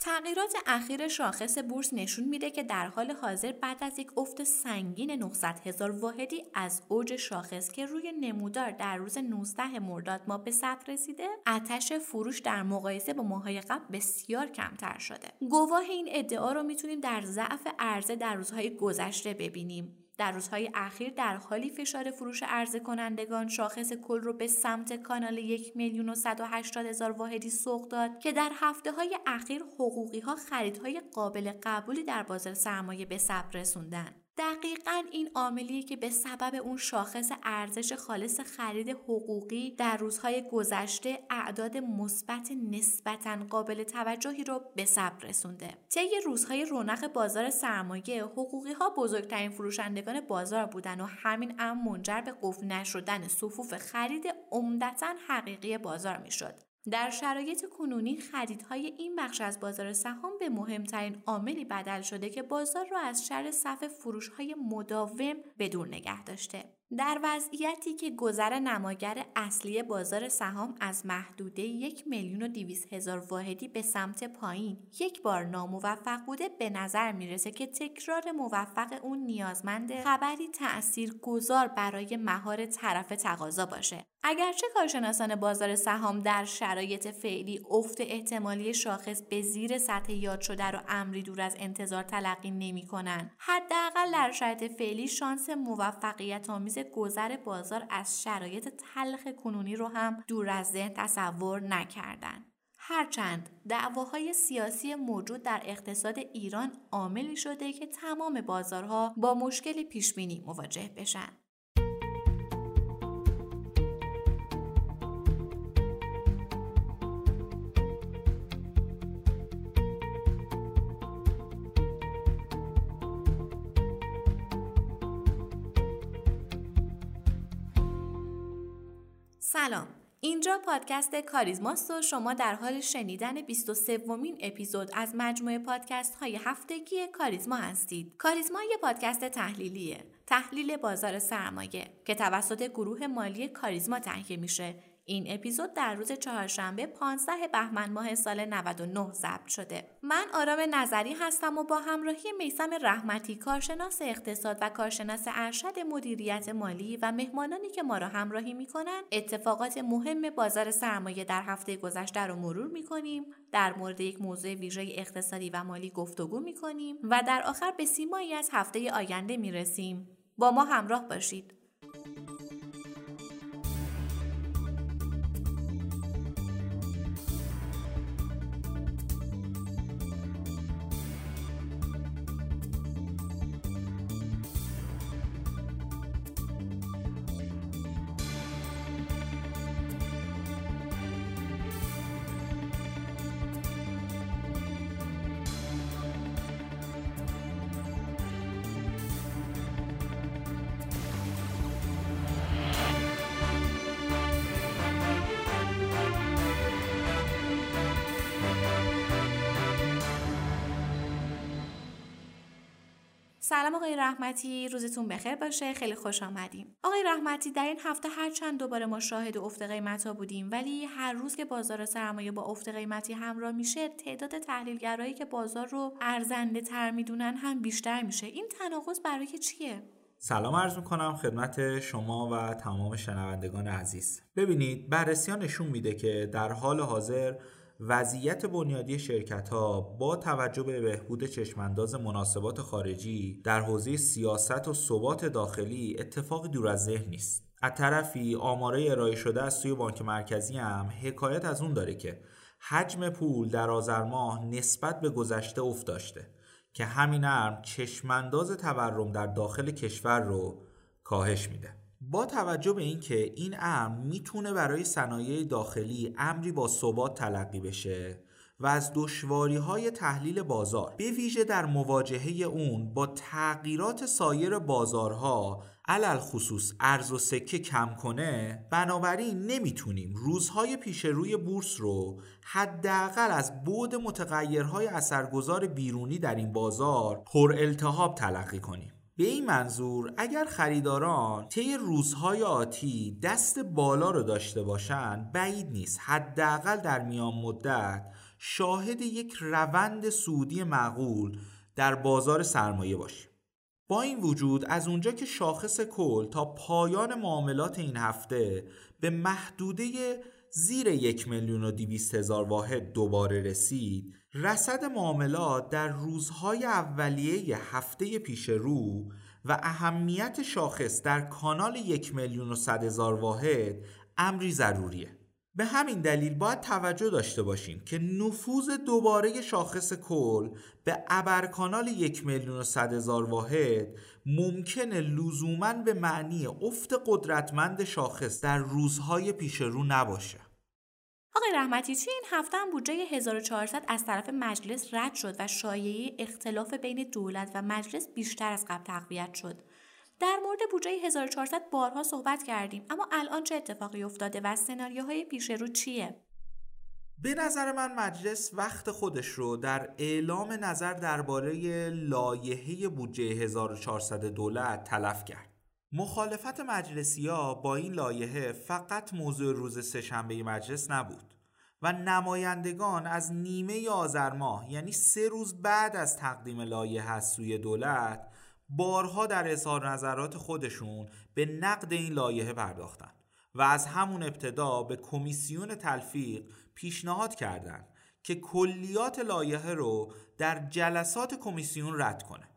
تغییرات اخیر شاخص بورس نشون میده که در حال حاضر بعد از یک افت سنگین 900 هزار واحدی از اوج شاخص که روی نمودار در روز 19 مرداد ما به صد رسیده اتش فروش در مقایسه با ماهای قبل بسیار کمتر شده. گواه این ادعا رو می‌تونیم در ضعف عرضه در روزهای گذشته ببینیم. در روزهای اخیر در حالی فشار فروش عرضه کنندگان شاخص کل رو به سمت کانال یک میلیون و هزار واحدی سوق داد که در هفته های اخیر حقوقی ها خریدهای قابل قبولی در بازار سرمایه به ثبت رسوندن. دقیقا این عاملیه که به سبب اون شاخص ارزش خالص خرید حقوقی در روزهای گذشته اعداد مثبت نسبتا قابل توجهی رو به ثبت رسونده. طی روزهای رونق بازار سرمایه حقوقی ها بزرگترین فروشندگان بازار بودن و همین امر منجر به قفل نشدن صفوف خرید عمدتا حقیقی بازار می‌شد. در شرایط کنونی خریدهای این بخش از بازار سهام به مهمترین عاملی بدل شده که بازار را از شر صف فروشهای مداوم بدور نگه داشته. در وضعیتی که گذر نماگر اصلی بازار سهام از محدوده یک میلیون و دیویس هزار واحدی به سمت پایین یک بار ناموفق بوده به نظر می‌رسه که تکرار موفق اون نیازمند خبری تأثیر گذار برای مهار طرف تقاضا باشه. اگرچه کارشناسان بازار سهام در شرایط فعلی افت احتمالی شاخص به زیر سطح یاد شده رو امری دور از انتظار تلقی نمی‌کنن حداقل در شرایط فعلی شانس موفقیت آمیز گذر بازار از شرایط تلخ کنونی رو هم دور از ذهن تصور نکردن. هرچند دعواهای سیاسی موجود در اقتصاد ایران عاملی شده که تمام بازارها با مشکل پیشبینی مواجه بشن. سلام اینجا پادکست کاریزماست و شما در حال شنیدن 23 ومین اپیزود از مجموعه پادکست های هفتگی کاریزما هستید. کاریزما یه پادکست تحلیلیه. تحلیل بازار سرمایه که توسط گروه مالی کاریزما تهیه میشه این اپیزود در روز چهارشنبه 15 بهمن ماه سال 99 ضبط شده. من آرام نظری هستم و با همراهی میسم رحمتی کارشناس اقتصاد و کارشناس ارشد مدیریت مالی و مهمانانی که ما را همراهی می‌کنن اتفاقات مهم بازار سرمایه در هفته گذشته رو مرور می‌کنیم در مورد یک موضوع ویژه اقتصادی و مالی گفتگو می‌کنیم و در آخر به سیمایی از هفته آینده می‌رسیم با ما همراه باشید سلام آقای رحمتی روزتون بخیر باشه. خیلی خوش آمدیم. آقای رحمتی در این هفته هر چند دوباره ما شاهد افت قیمت ها بودیم ولی هر روز که بازار سرمایه با افت قیمتی همراه میشه تعداد تحلیلگرایی که بازار رو ارزنده تر می‌دونن هم بیشتر میشه. این تناقض برای چیه؟ سلام عرض می‌کنم خدمت شما و تمام شنوندگان عزیز. ببینید بررسی نشون میده که در حال حاضر وضعیت بنیادی شرکت ها با توجه به بهبود چشمانداز مناسبات خارجی در حوزه سیاست و ثبات داخلی اتفاق دور از ذهن نیست. از طرفی آماره ارائه شده از سوی بانک مرکزی هم حکایت از اون داره که حجم پول در آذر ماه نسبت به گذشته افت داشته که همین امر چشمانداز تورم در داخل کشور رو کاهش میده. با توجه به اینکه این امر می‌تونه برای صنایع داخلی امری با ثبات تلقی بشه و از دشواری های تحلیل بازار به ویژه در مواجهه اون با تغییرات سایر بازارها علل خصوص ارز و سکه کم کنه بنابراین نمی‌تونیم روزهای پیش روی بورس رو حداقل از بود متغیرهای اثرگذار بیرونی در این بازار پر التهاب تلقی کنیم. به این منظور اگر خریداران طی روزهای آتی دست بالا رو داشته باشند بعید نیست. حداقل در میان مدت شاهد یک روند سودی معقول در بازار سرمایه باشیم. با این وجود از اونجا که شاخص کل تا پایان معاملات این هفته به محدوده زیر یک میلیون و دیویست هزار واحد دوباره رسید رسد معاملات در روزهای اولیه هفته پیش رو و اهمیت شاخص در کانال یک میلیون و صد هزار واحد امری ضروریه. به همین دلیل باید توجه داشته باشیم که نفوذ دوباره شاخص کل به ابرکانال یک میلیون و صد هزار واحد ممکنه لزوما به معنی افت قدرتمند شاخص در روزهای پیش رو نباشه. آقای رحمتی چی این هفته هم بودجه 1400 از طرف مجلس رد شد و شایعه اختلاف بین دولت و مجلس بیشتر از قبل تقویت شد؟ در مورد بودجه 1400 بارها صحبت کردیم اما الان چه اتفاقی افتاده و سناریوهای پیش رو چیه؟ به نظر من مجلس وقت خودش رو در اعلام نظر درباره لایحه بودجه 1400 دولت تلف کرد. مخالفت مجلسی ها با این لایحه فقط موضوع روز سهشنبه مجلس نبود و نمایندگان از نیمه آذر ماه یعنی سه روز بعد از تقدیم لایحه از سوی دولت بارها در اظهار نظرات خودشون به نقد این لایحه پرداختن و از همون ابتدا به کمیسیون تلفیق پیشنهاد کردند که کلیات لایحه رو در جلسات کمیسیون رد کنه.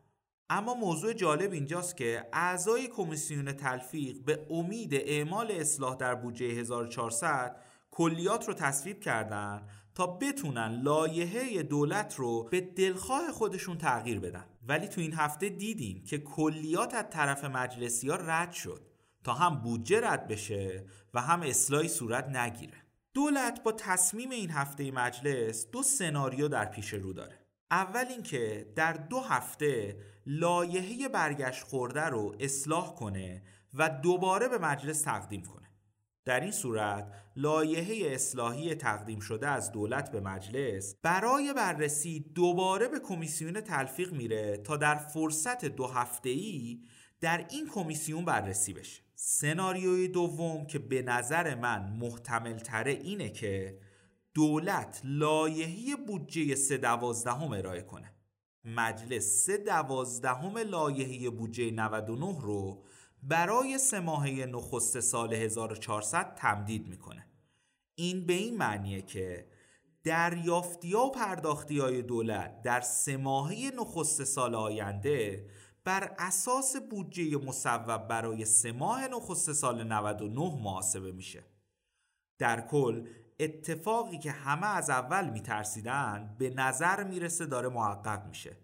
اما موضوع جالب اینجاست که اعضای کمیسیون تلفیق به امید اعمال اصلاح در بودجه 1400 کلیات رو تصویب کردن تا بتونن لایحه دولت رو به دلخواه خودشون تغییر بدن. ولی تو این هفته دیدیم که کلیات از طرف مجلسی ها رد شد تا هم بودجه رد بشه و هم اصلاحی صورت نگیره. دولت با تصمیم این هفته مجلس دو سناریو در پیش رو داره. اول اینکه در دو هفته لایحه برگشت خورده رو اصلاح کنه و دوباره به مجلس تقدیم کنه. در این صورت لایحه اصلاحی تقدیم شده از دولت به مجلس برای بررسی دوباره به کمیسیون تلفیق میره تا در فرصت دو هفته ای در این کمیسیون بررسی بشه. سناریوی دوم که به نظر من محتمل تره اینه که دولت لایحه بودجه سه دوازدهم ارائه کنه. مجلس سه دوازدهم لایحه بودجه 99 رو برای سه ماهه نخست سال 1400 تمدید می‌کنه. این به این معنیه که دریافتی و پرداختی های دولت در سه ماهه نخست سال آینده بر اساس بودجه مصوب برای سه ماه نخست سال 99 محاسبه میشه. در کل اتفاقی که همه از اول میترسیدن به نظر می‌رسه داره محقق میشه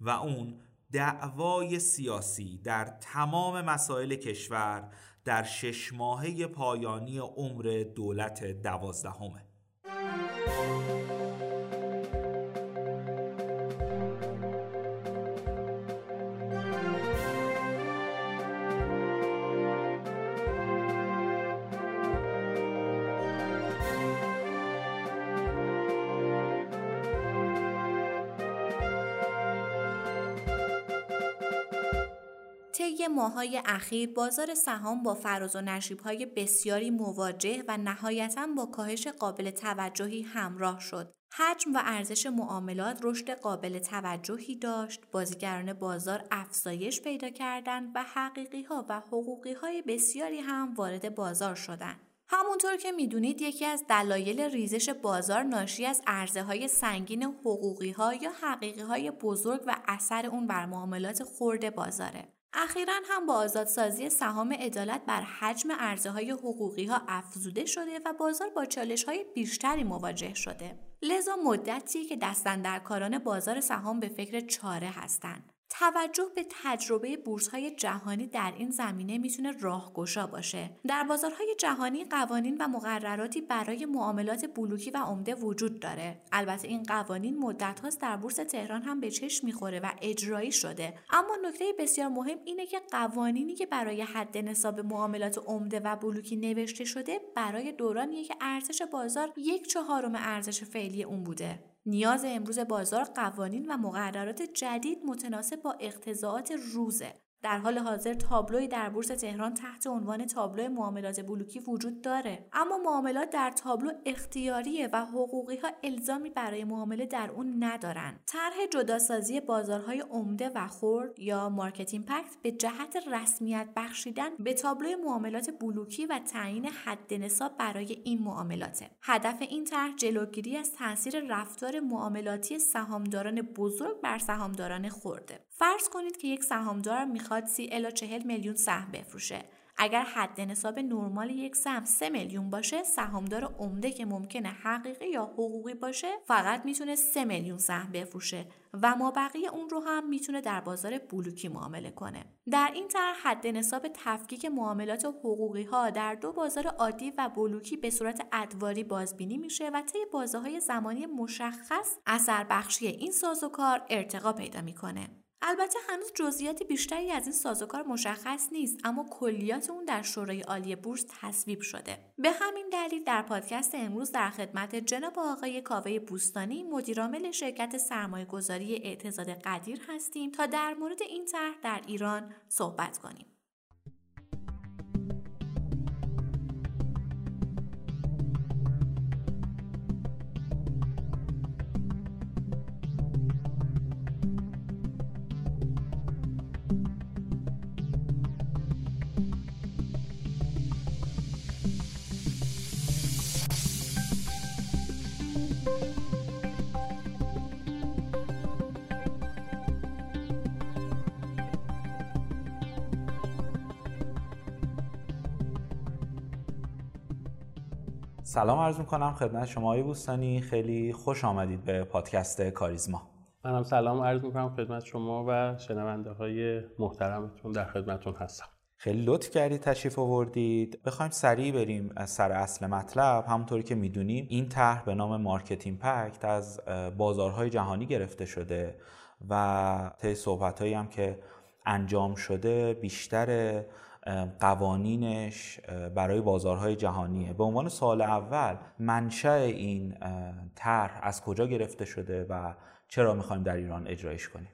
و اون دعوای سیاسی در تمام مسائل کشور در شش ماهه پایانی عمر دولت دوازدهمه. ماهای اخیر بازار سهام با فراز و نشیبهای بسیاری مواجه و نهایتا با کاهش قابل توجهی همراه شد. حجم و ارزش معاملات رشد قابل توجهی داشت، بازیگران بازار افزایش پیدا کردند و حقیقی ها و حقوقی های بسیاری هم وارد بازار شدند. همونطور که می‌دونید یکی از دلایل ریزش بازار ناشی از عرضه های سنگین حقوقی ها یا حقیقی های بزرگ و اثر اون بر معاملات خورده بازاره. اخیرا هم با آزادسازی سهام عدالت بر حجم عرضه های حقوقی ها افزوده شده و بازار با چالش های بیشتری مواجه شده. لذا مدتی که دستندرکاران بازار سهام به فکر چاره هستند. توجه به تجربه بورس های جهانی در این زمینه می‌تونه راهگشا باشه. در بازارهای جهانی قوانین و مقرراتی برای معاملات بلوکی و عمده وجود داره. البته این قوانین مدت هاست در بورس تهران هم به چشم می‌خوره و اجرایی شده. اما نکته بسیار مهم اینه که قوانینی که برای حد نصاب معاملات عمده و بلوکی نوشته شده برای دورانیه که ارزش بازار یک چهارم ارزش فعلی اون بوده. نیاز امروز بازار قوانین و مقررات جدید متناسب با اقتضاعات روزه. در حال حاضر تابلوی در بورس تهران تحت عنوان تابلو معاملات بلوکی وجود داره. اما معاملات در تابلو اختیاریه و حقوقی ها الزامی برای معامله در اون ندارن. طرح جداسازی بازارهای عمده و خرد یا market impact به جهت رسمیت بخشیدن به تابلوی معاملات بلوکی و تعیین حد نصاب برای این معاملاته. هدف این طرح جلوگیری از تاثیر رفتار معاملاتی سهامداران بزرگ بر سهامداران خرد فرض کنید که یک سهامدار می‌خواد سی الا چهل میلیون سهم بفروشه. اگر حد نصاب نرمال یک سهم 3 میلیون باشه سهامدار عمده که ممکنه حقیقی یا حقوقی باشه فقط می‌تونه 3 میلیون سهم بفروشه و ما بقیه اون رو هم می‌تونه در بازار بلوکی معامله کنه. در این طرح حد نصاب تفکیک معاملات حقوقی ها در دو بازار عادی و بلوکی به صورت ادواری بازبینی میشه و طی بازه زمانی مشخص اثر بخشی این سازوکار ارتقا پیدا می‌کنه. البته هنوز جزئیات بیشتری از این سازوکار مشخص نیست اما کلیات اون در شورای عالی بورس تصویب شده. به همین دلیل در پادکست امروز در خدمت جناب آقای کاوه بوستانی مدیرعامل شرکت سرمایه گذاری اعتزاد قدیر هستیم تا در مورد این طرح در ایران صحبت کنیم. سلام عرض می‌کنم خدمت شما آقای بوستانی خیلی خوش آمدید به پادکست کاریزما. منم سلام عرض می‌کنم خدمت شما و شنونده های محترمتون در خدمتتون هستم. خیلی لطف کردید تشریف آوردید. بخوایم سریع بریم از سر اصل مطلب. همونطوری که می‌دونیم این طرح به نام market impact از بازارهای جهانی گرفته شده و طی صحبت هم که انجام شده بیشتر قوانینش برای بازارهای جهانیه. به عنوان سال اول منشأ این طرح از کجا گرفته شده و چرا می‌خوایم در ایران اجرایش کنیم؟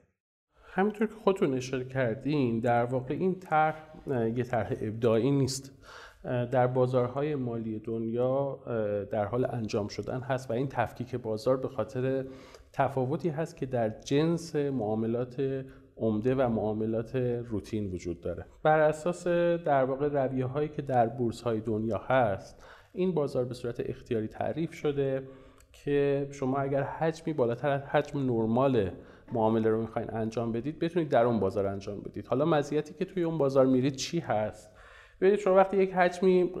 همینطور که خودتون اشاره کردین در واقع این طرح یه طرح ابداعی نیست. در بازارهای مالی دنیا در حال انجام شدن هست و این تفکیک بازار به خاطر تفاوتی هست که در جنس معاملات عمده و معاملات روتین وجود داره. بر اساس در واقع رویه هایی که در بورس های دنیا هست این بازار به صورت اختیاری تعریف شده که شما اگر حجمی بالاتر از حجم نرمال معامله رو می‌خواین انجام بدید بتونید در اون بازار انجام بدید. حالا مزیتی که توی اون بازار میرید چی هست؟ ببینید شما وقتی یک حجمی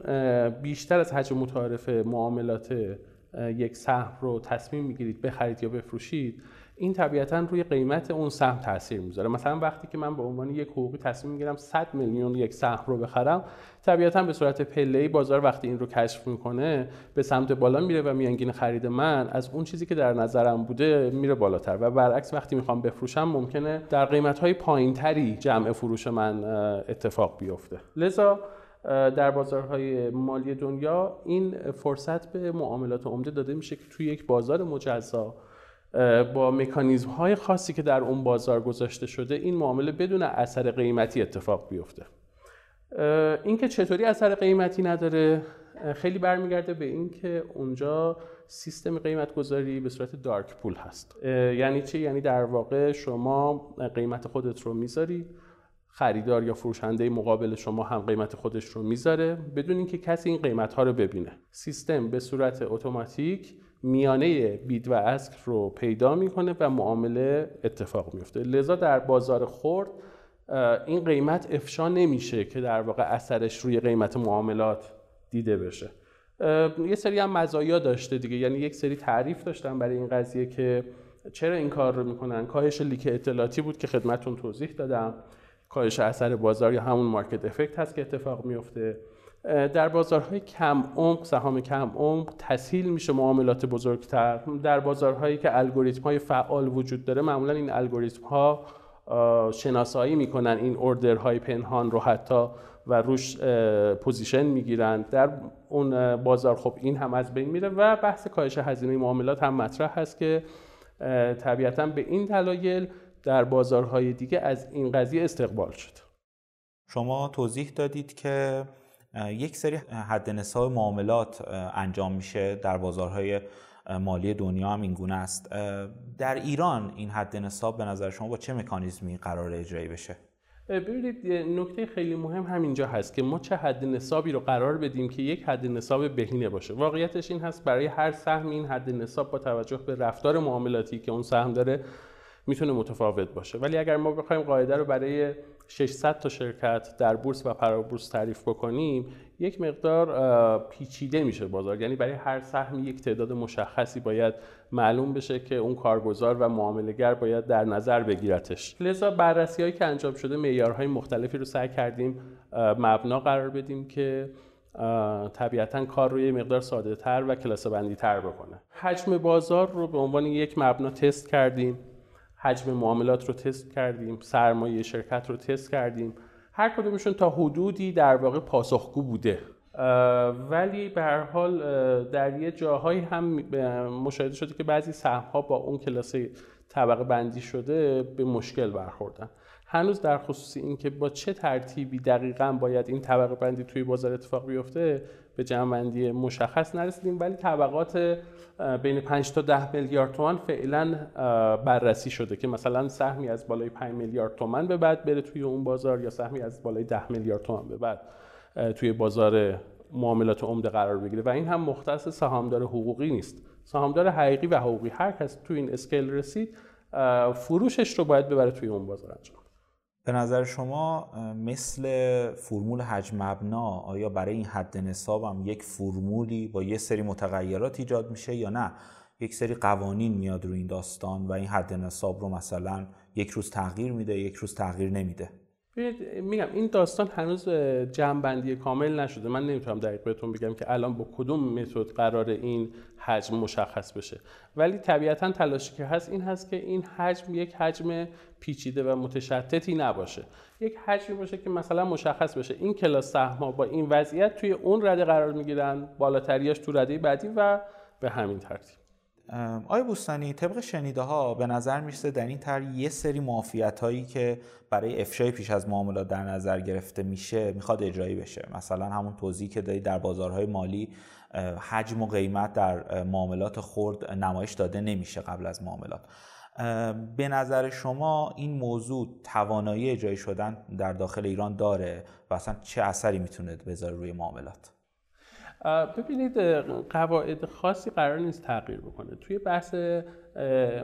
بیشتر از حجم متعارف معاملات یک سهم رو تصمیم می‌گیرید بخرید یا بفروشید این طبیعتا روی قیمت اون سهم تاثیر می‌ذاره. مثلا وقتی که من به عنوان یک حقوقی تصمیم می‌گیرم 100 میلیون یک سهم رو بخرم طبیعتا به صورت پله‌ای بازار وقتی این رو کشف می‌کنه به سمت بالا میره و میانگین خرید من از اون چیزی که در نظرم بوده میره بالاتر. و برعکس وقتی می‌خوام بفروشم ممکنه در قیمت های پایینتری جمع فروش من اتفاق بیفته. لذا در بازارهای مالی دنیا این فرصت به معاملات عمده داده میشه که توی یک بازار مجزا با مکانیزم های خاصی که در اون بازار گذاشته شده این معامله بدون اثر قیمتی اتفاق بیفته. اینکه چطوری اثر قیمتی نداره خیلی برمیگرده به اینکه اونجا سیستم قیمت گذاری به صورت دارک پول هست. یعنی چی؟ یعنی در واقع شما قیمت خودت رو می‌ذاری خریدار یا فروشنده مقابل شما هم قیمت خودش رو می‌ذاره بدون اینکه کسی این قیمت ها رو ببینه. سیستم به صورت اتوماتیک میانه بید و اسک رو پیدا می‌کنه و معامله اتفاق میفته لذا در بازار خورد این قیمت افشا نمیشه که در واقع اثرش روی قیمت معاملات دیده بشه. یه سری هم مزایا داشته دیگه. یعنی یک سری تعریف داشتن برای این قضیه که چرا این کار رو می‌کنن. کاهش لیک اطلاعاتی بود که خدمتون توضیح دادم. کاهش اثر بازار یا همون مارکت افکت هست که اتفاق میفته در بازارهای کم عمق سهام کم عمق تسهیل میشه معاملات بزرگتر. در بازارهایی که الگوریتم های فعال وجود داره معمولا این الگوریتم ها شناسایی می‌کنن این های پنهان رو حتی و روش position می‌گیرن. در اون بازار خب این هم از بین میره و بحث کاهش هزینه معاملات هم مطرح هست که طبیعتا به این دلایل در بازارهای دیگه از این قضیه استقبال شد. شما توضیح دادید که یک سری حد نصاب معاملات انجام میشه در بازارهای مالی دنیا هم این گونه است. در ایران این حد نصاب به نظر شما با چه مکانیزمی قرار اجرایی بشه؟ ببینید نکته خیلی مهم همینجا هست که ما چه حد نصابی رو قرار بدیم که یک حد نصاب بهینه باشه. واقعیتش این هست برای هر سهم این حد نصاب با توجه به رفتار معاملاتی که اون سهم داره می‌تونه متفاوت باشه. ولی اگر ما بخوایم قاعده رو برای 600 تا شرکت در بورس و پرابورس تعریف بکنیم یک مقدار پیچیده میشه بازار. یعنی برای هر سهم یک تعداد مشخصی باید معلوم بشه که اون کارگزار و معاملهگر باید در نظر بگیرتش. لذا بررسی هایی که انجام شده معیارهای مختلفی رو سعی کردیم مبنا قرار بدیم که طبیعتا کار رو یه مقدار ساده تر و کلاسه بندی تر بکنه. حجم بازار رو به عنوان یک مبنا تست کردیم. حجم معاملات رو تست کردیم سرمایه شرکت رو تست کردیم. هر کدومشون تا حدودی در واقع پاسخگو بوده. ولی به هر حال در یه جاهایی هم مشاهده شده که بعضی سهم ها با اون کلاسه طبقه بندی شده به مشکل برخوردن. هنوز در خصوص اینکه با چه ترتیبی دقیقا باید این طبقه بندی توی بازار اتفاق بیفته به جمعبندی مشخص نرسیدیم ولی طبقات بین 5 تا 10 میلیارد تومان فعلا بررسی شده که مثلا سهمی از بالای 5 میلیارد تومان به بعد بره توی اون بازار یا سهمی از بالای 10 میلیارد تومان به بعد توی بازار معاملات عمده قرار بگیره. و این هم مختص سهامدار حقوقی نیست. سهامدار حقیقی و حقوقی هر کس توی این اسکیل رسید فروشش رو باید ببره توی اون بازار انجام. به نظر شما مثل فرمول حجم مبنا آیا برای این حد نصاب هم یک فرمولی با یه سری متغیرات ایجاد میشه یا نه؟ یک سری قوانین میاد رو این داستان و این حد نصاب رو مثلا یک روز تغییر میده یک روز تغییر نمیده. میگم این داستان هنوز جمعبندی کامل نشده. من نمی‌تونم دقیق بهتون بگم که الان با کدوم متد قرار این حجم مشخص بشه. ولی طبیعتا تلاشی که هست این هست که این حجم یک حجم پیچیده و متشتتی نباشه. یک حجمی باشه که مثلا مشخص بشه. این کلاس سهم‌ها با این وضعیت توی اون رده قرار می‌گیرن بالاتریاش تو رده بعدی و به همین ترتیب. آیا بوستانی طبق شنیده ها به نظر می‌رسه در این طرح یه سری معافیت هایی که برای افشای پیش از معاملات در نظر گرفته میشه می‌خواد اجرایی بشه. مثلا همون توضیحی که دارید در بازارهای مالی حجم و قیمت در معاملات خرد نمایش داده نمیشه قبل از معاملات. به نظر شما این موضوع توانایی اجرایی شدن در داخل ایران داره و اصلا چه اثری می‌تونه بذاره روی معاملات؟ ببینید قواعد خاصی قرار نیست تغییر بکنه. توی بحث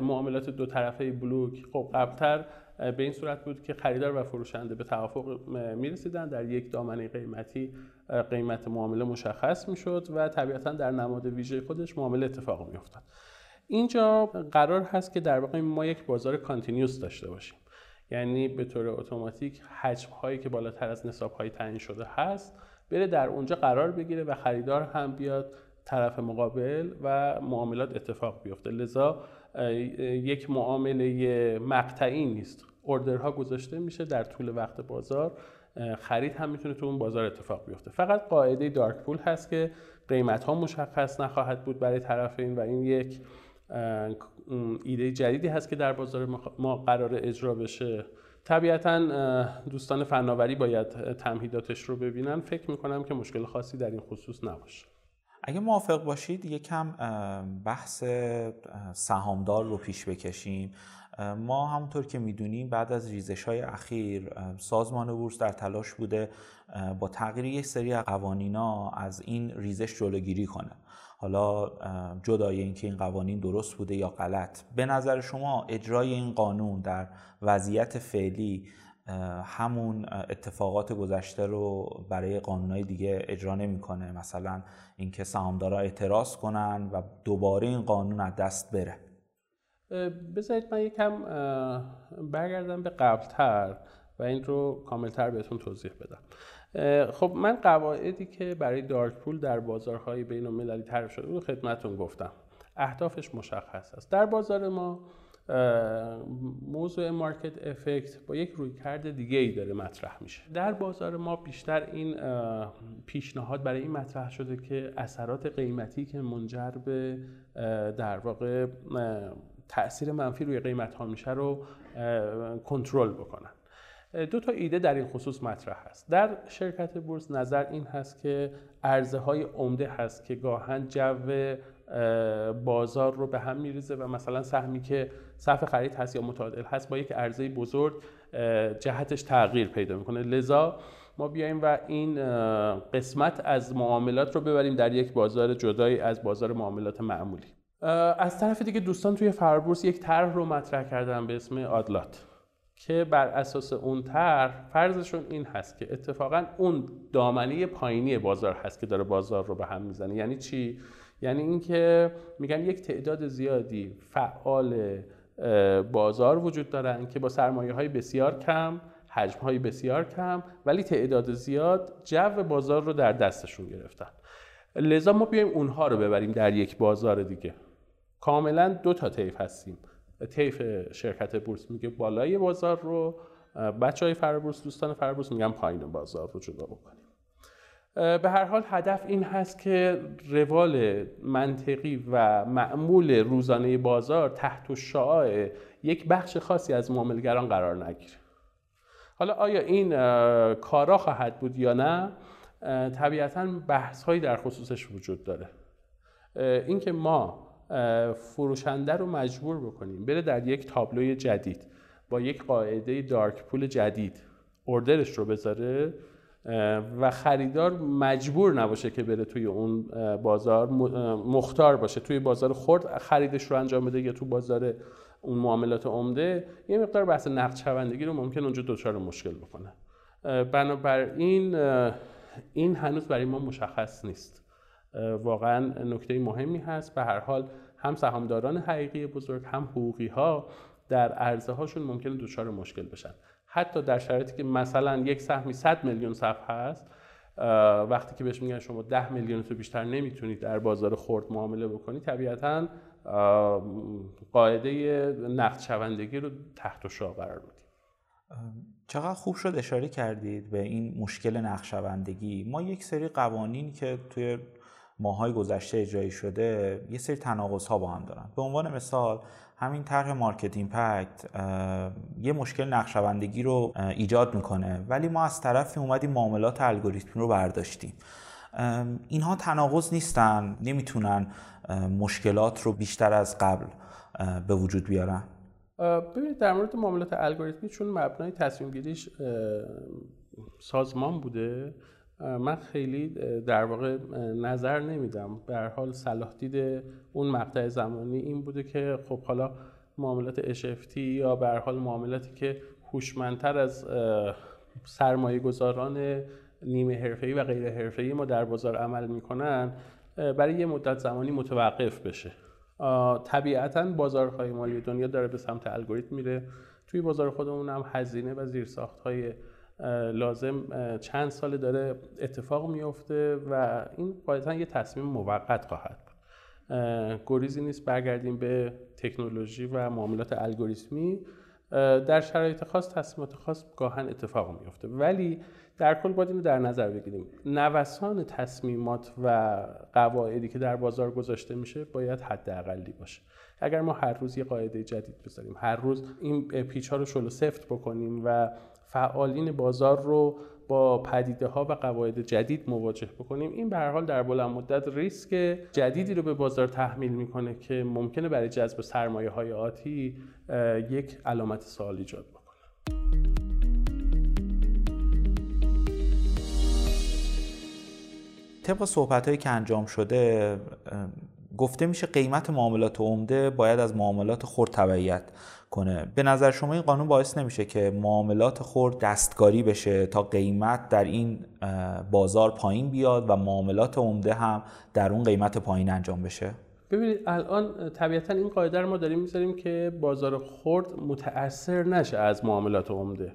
معاملات دو طرفه بلوک خب قبلتر به این صورت بود که خریدار و فروشنده به توافق می‌رسیدن. در یک دامنه قیمتی قیمت معامله مشخص می‌شد و طبیعتا در نماد ویژه خودش معامله اتفاق میافتاد. اینجا قرار هست که در واقع ما یک بازار کانتینیوس داشته باشیم. یعنی به طور اتوماتیک حجم هایی که بالاتر از نصاب های تعیین شده هست بره در اونجا قرار بگیره و خریدار هم بیاد طرف مقابل و معاملات اتفاق بیفته. لذا یک معامله مقطعی نیست. اوردرها گذاشته میشه در طول وقت بازار. خرید هم می‌تونه تو اون بازار اتفاق بیفته. فقط قاعده دارک پول هست که قیمت ها مشخص نخواهد بود برای طرفین و این یک ایده جدیدی هست که در بازار ما قرار اجرا بشه. طبیعتا دوستان فناوری باید تمهیداتش رو ببینن. فکر می‌کنم که مشکل خاصی در این خصوص نباشه. اگه موافق باشید یکم بحث سهامدار رو پیش بکشیم. ما همونطور که می‌دونیم بعد از ریزش های اخیر سازمان بورس در تلاش بوده با تغییر یک سری قوانینا از این ریزش جلوگیری کنه. حالا جدای اینکه این قوانین درست بوده یا غلط. به نظر شما اجرای این قانون در وضعیت فعلی همون اتفاقات گذشته رو برای قانونهای دیگه اجرا نمی‌کنه؟ مثلا اینکه سهامدارا اعتراض کنن و دوباره این قانون از دست بره. بذارید من یکم برگردم به قبلتر و این رو کاملتر بهتون توضیح بدم. خب من قواعدی که برای دارک پول در بازارهای بین المللی تعریف شده رو خدمتون گفتم. اهدافش مشخص است. در بازار ما موضوع مارکت افکت با یک رویکرد دیگه ای داره مطرح میشه. در بازار ما بیشتر این پیشنهاد برای این مطرح شده که اثرات قیمتی که منجر به در واقع تاثیر منفی روی قیمت ها میشه رو کنترل بکنن. دو تا ایده در این خصوص مطرح هست. در شرکت بورس نظر این هست که ارزه های عمده هست که گاهن جو بازار رو به هم میریزه و مثلا سهمی که صف خرید هست یا متعادل هست با یک ارزه بزرگ جهتش تغییر پیدا می‌کنه. لذا ما بیایم و این قسمت از معاملات رو ببریم در یک بازار جدایی از بازار معاملات معمولی. از طرف دیگه دوستان توی فربورس یک طرح رو مطرح کردن به اسم آدلات. که بر اساس اون طرح فرضشون این هست که اتفاقا اون دامنه پایینی بازار هست که داره بازار رو به هم می‌زنه. یعنی چی؟ یعنی اینکه میگن یک تعداد زیادی فعال بازار وجود دارن که با سرمایه های بسیار کم حجم های بسیار کم ولی تعداد زیاد جو بازار رو در دستشون گرفتن. لذا ما بیایم اونها رو ببریم در یک بازار دیگه. کاملا دو تا طیف هستیم. طیف شرکت بورس میگه بالای بازار رو بچه های فرابورس دوستان فرابورس میگن پایین بازار رو جدا بکنیم. به هر حال هدف این هست که روال منطقی و معمول روزانه بازار تحت شعاع یک بخش خاصی از معاملگران قرار نگیره. حالا آیا این کارا خواهد بود یا نه؟ طبیعتا بحث هایی در خصوصش وجود داره. اینکه ما فروشنده رو مجبور بکنیم. بره در یک تابلوی جدید با یک قاعده دارک پول جدید اردرش رو بذاره و خریدار مجبور نباشه که بره توی اون بازار مختار باشه توی بازار خرد خریدش رو انجام بده یا تو بازار اون معاملات عمده. یه مقدار بحث نقد شوندگی رو ممکن اونجا دچار مشکل بکنه. بنابراین این هنوز برای ما مشخص نیست. واقعا نکته مهمی هست. به هر حال هم سهامداران حقیقی بزرگ هم حقوقی ها در عرضه هاشون ممکنه دچار مشکل بشن. حتی در شرایطی که مثلا یک سهمی 100 میلیون صف هست وقتی که بهش میگن شما 10 میلیون تو بیشتر نمی‌تونید در بازار خرد معامله بکنید طبیعتا قاعده نقد شوندگی رو تحت شعا قرار میدیم چقدر خوب شد اشاره کردید به این مشکل نقشوندگی ما یک سری قوانین که توی ماهای گذشته اجرایی شده یه سری تناقض ها با هم دارن. به عنوان مثال همین طرح مارکت ایمپکت یه مشکل نقشوندگی رو ایجاد می‌کنه. ولی ما از طرفی اومدیم معاملات الگوریتمی رو برداشتیم. اینها تناقض نیستن نمی‌تونن مشکلات رو بیشتر از قبل به وجود بیارن. ببینید در مورد معاملات الگوریتمی چون مبنای تصمیم گیریش سازمان بوده من خیلی در واقع نظر نمیدم. به حال صلاح دید اون مقطع زمانی این بوده که خب حالا معاملات HFT یا به هر حال معاملاتی که هوشمندتر از سرمایه گذاران نیمه حرفه‌ای و غیر حرفه‌ای ما در بازار عمل می‌کنن برای یه مدت زمانی متوقف بشه. طبیعتا بازارهای مالی دنیا داره به سمت الگوریتم میره. توی بازار خودمون هم هزینه و زیرساختهای لازم چند سال داره اتفاق میفته و این قاعدتا یه تصمیم موقت خواهد بود. گریزی نیست برگردیم به تکنولوژی و معاملات الگوریتمی. در شرایط خاص تصمیمات خاص گاهن اتفاق میفته. ولی در کل باید اینو در نظر بگیریم. نوسان تصمیمات و قواعدی که در بازار گذاشته میشه باید حداقلی باشه. اگر ما هر روز یه قاعده جدید بذاریم هر روز این پیچ ها رو شلو سفت بکنیم و فعالین بازار رو با پدیده ها و قواعد جدید مواجه بکنیم. این به هر حال در بلند مدت ریسک جدیدی رو به بازار تحمیل می‌کنه که ممکنه برای جذب سرمایه های آتی یک علامت سوال ایجاد بکنه. طبق صحبت هایی که انجام شده گفته میشه قیمت معاملات عمده باید از معاملات خرد تبعیت کنه. به نظر شما این قانون باعث نمیشه که معاملات خرد دستکاری بشه تا قیمت در این بازار پایین بیاد و معاملات عمده هم در اون قیمت پایین انجام بشه؟ ببینید الان طبیعتا این قاعده رو ما داریم می‌ذاریم که بازار خرد متاثر نشه از معاملات عمده.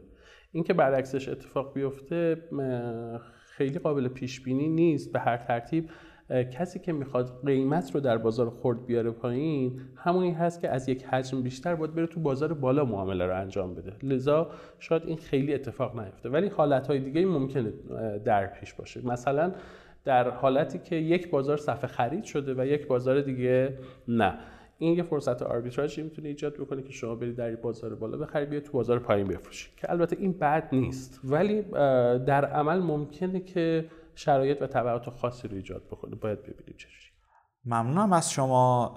اینکه برعکسش اتفاق بیفته خیلی قابل پیش بینی نیست به هر ترتیب. کسی که می‌خواد قیمت رو در بازار خرد بیاره پایین همونی هست که از یک حجم بیشتر باید بره تو بازار بالا معامله رو انجام بده. لذا شاید این خیلی اتفاق نیفته. ولی حالت دیگه ممکنه در پیش باشه. مثلا در حالتی که یک بازار صفحه خرید شده و یک بازار دیگه نه. این یه فرصت آربیتراژی می‌تونه ایجاد بکنه که شما برید در بازار بالا بخرید بیاید تو بازار پایین بفروشید که البته این بد نیست. ولی در عمل ممکنه که شرایط و تبعات خاصی رو ایجاد بکنه. باید ببینیم چجوری ممنونم از شما.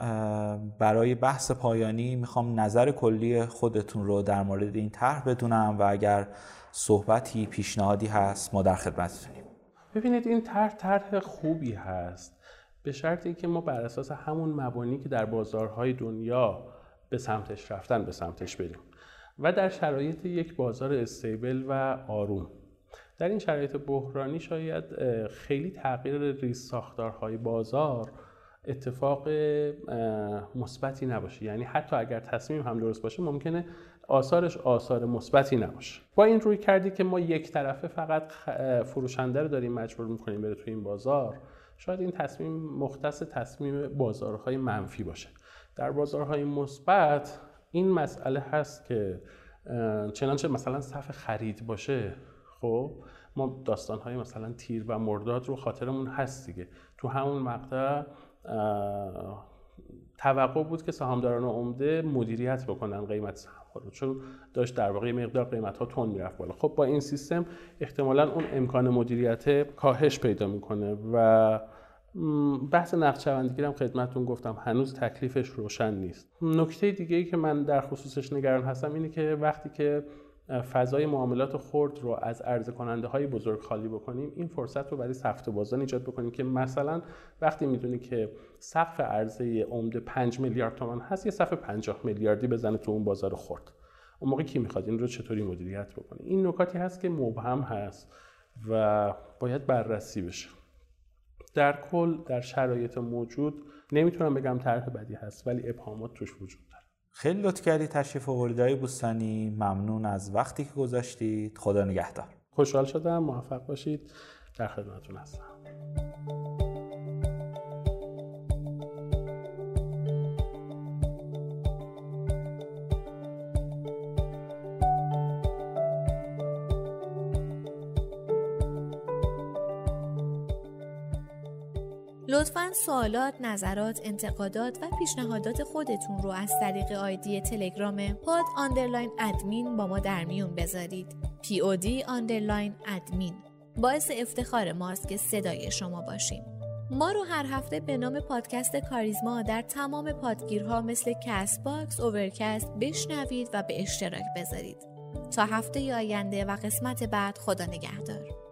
برای بحث پایانی می‌خوام نظر کلی خودتون رو در مورد این طرح بدونم و اگر صحبتی پیشنهادی هست ما در خدمتتونیم ببینید این طرح طرح خوبی هست. به شرطی که ما بر اساس همون مبانی که در بازارهای دنیا به سمتش رفتن به سمتش بریم. و در شرایط یک بازار استیبل و آروم. در این شرایط بحرانی شاید خیلی تغییر ریز ساختارهای بازار اتفاق مثبتی نباشه. یعنی حتی اگر تصمیم هم درست باشه ممکنه آثارش آثار مثبتی نباشه. با این روی کردی که ما یک طرفه فقط فروشنده رو داریم مجبور می‌کنیم بره تو این بازار شاید این تصمیم مختص تصمیم بازارهای منفی باشه. در بازارهای مثبت این مسئله هست که چنانچه مثلا صف خرید باشه خب ما داستانهای مثلا تیر و مرداد رو خاطرمون هست دیگه. تو همون مقطع توقع بود که سهامداران عمده مدیریت بکنن قیمت سهام رو چون داشت در واقع مقدار قیمت ها تون می‌رفت بالا. خب با این سیستم احتمالا اون امکان مدیریت کاهش پیدا می‌کنه و بحث نقد هم خدمتتون گفتم هنوز تکلیفش روشن نیست. نکته دیگه ای که من در خصوصش نگران هستم اینه که وقتی که فضای معاملات خرد رو از عرضه کننده های بزرگ خالی بکنیم این فرصت رو برای سفت بازان ایجاد بکنیم که مثلا وقتی می‌دونی که سقف عرضه عمده 5 میلیارد تومان هست یه صف 50 میلیاردی بزنه تو اون بازار خرد. اون موقع کی می‌خواد؟ این رو چطوری مدیریت بکنه؟ این نکاتی هست که مبهم هست و باید بررسی بشه. در کل در شرایط موجود نمی‌تونم بگم طرح بدی هست ولی ابهامات توش وجود. خیلی لطف کردی تشریف آوردید بوستانی. ممنون از وقتی که گذاشتید. خدا نگهدار. خوشحال شدم. موفق باشید. در خدمتتون هستم. لطفا سوالات، نظرات، انتقادات و پیشنهادات خودتون رو از طریق آیدی تلگرام پاد آندرلاین ادمین با ما در میون بذارید. POD underline admin باعث افتخار ماست که صدای شما باشیم. ما رو هر هفته به نام پادکست کاریزما در تمام پادگیرها مثل Castbox، Overcast بشنوید و به اشتراک بذارید. تا هفته آینده و قسمت بعد خدا نگهدار.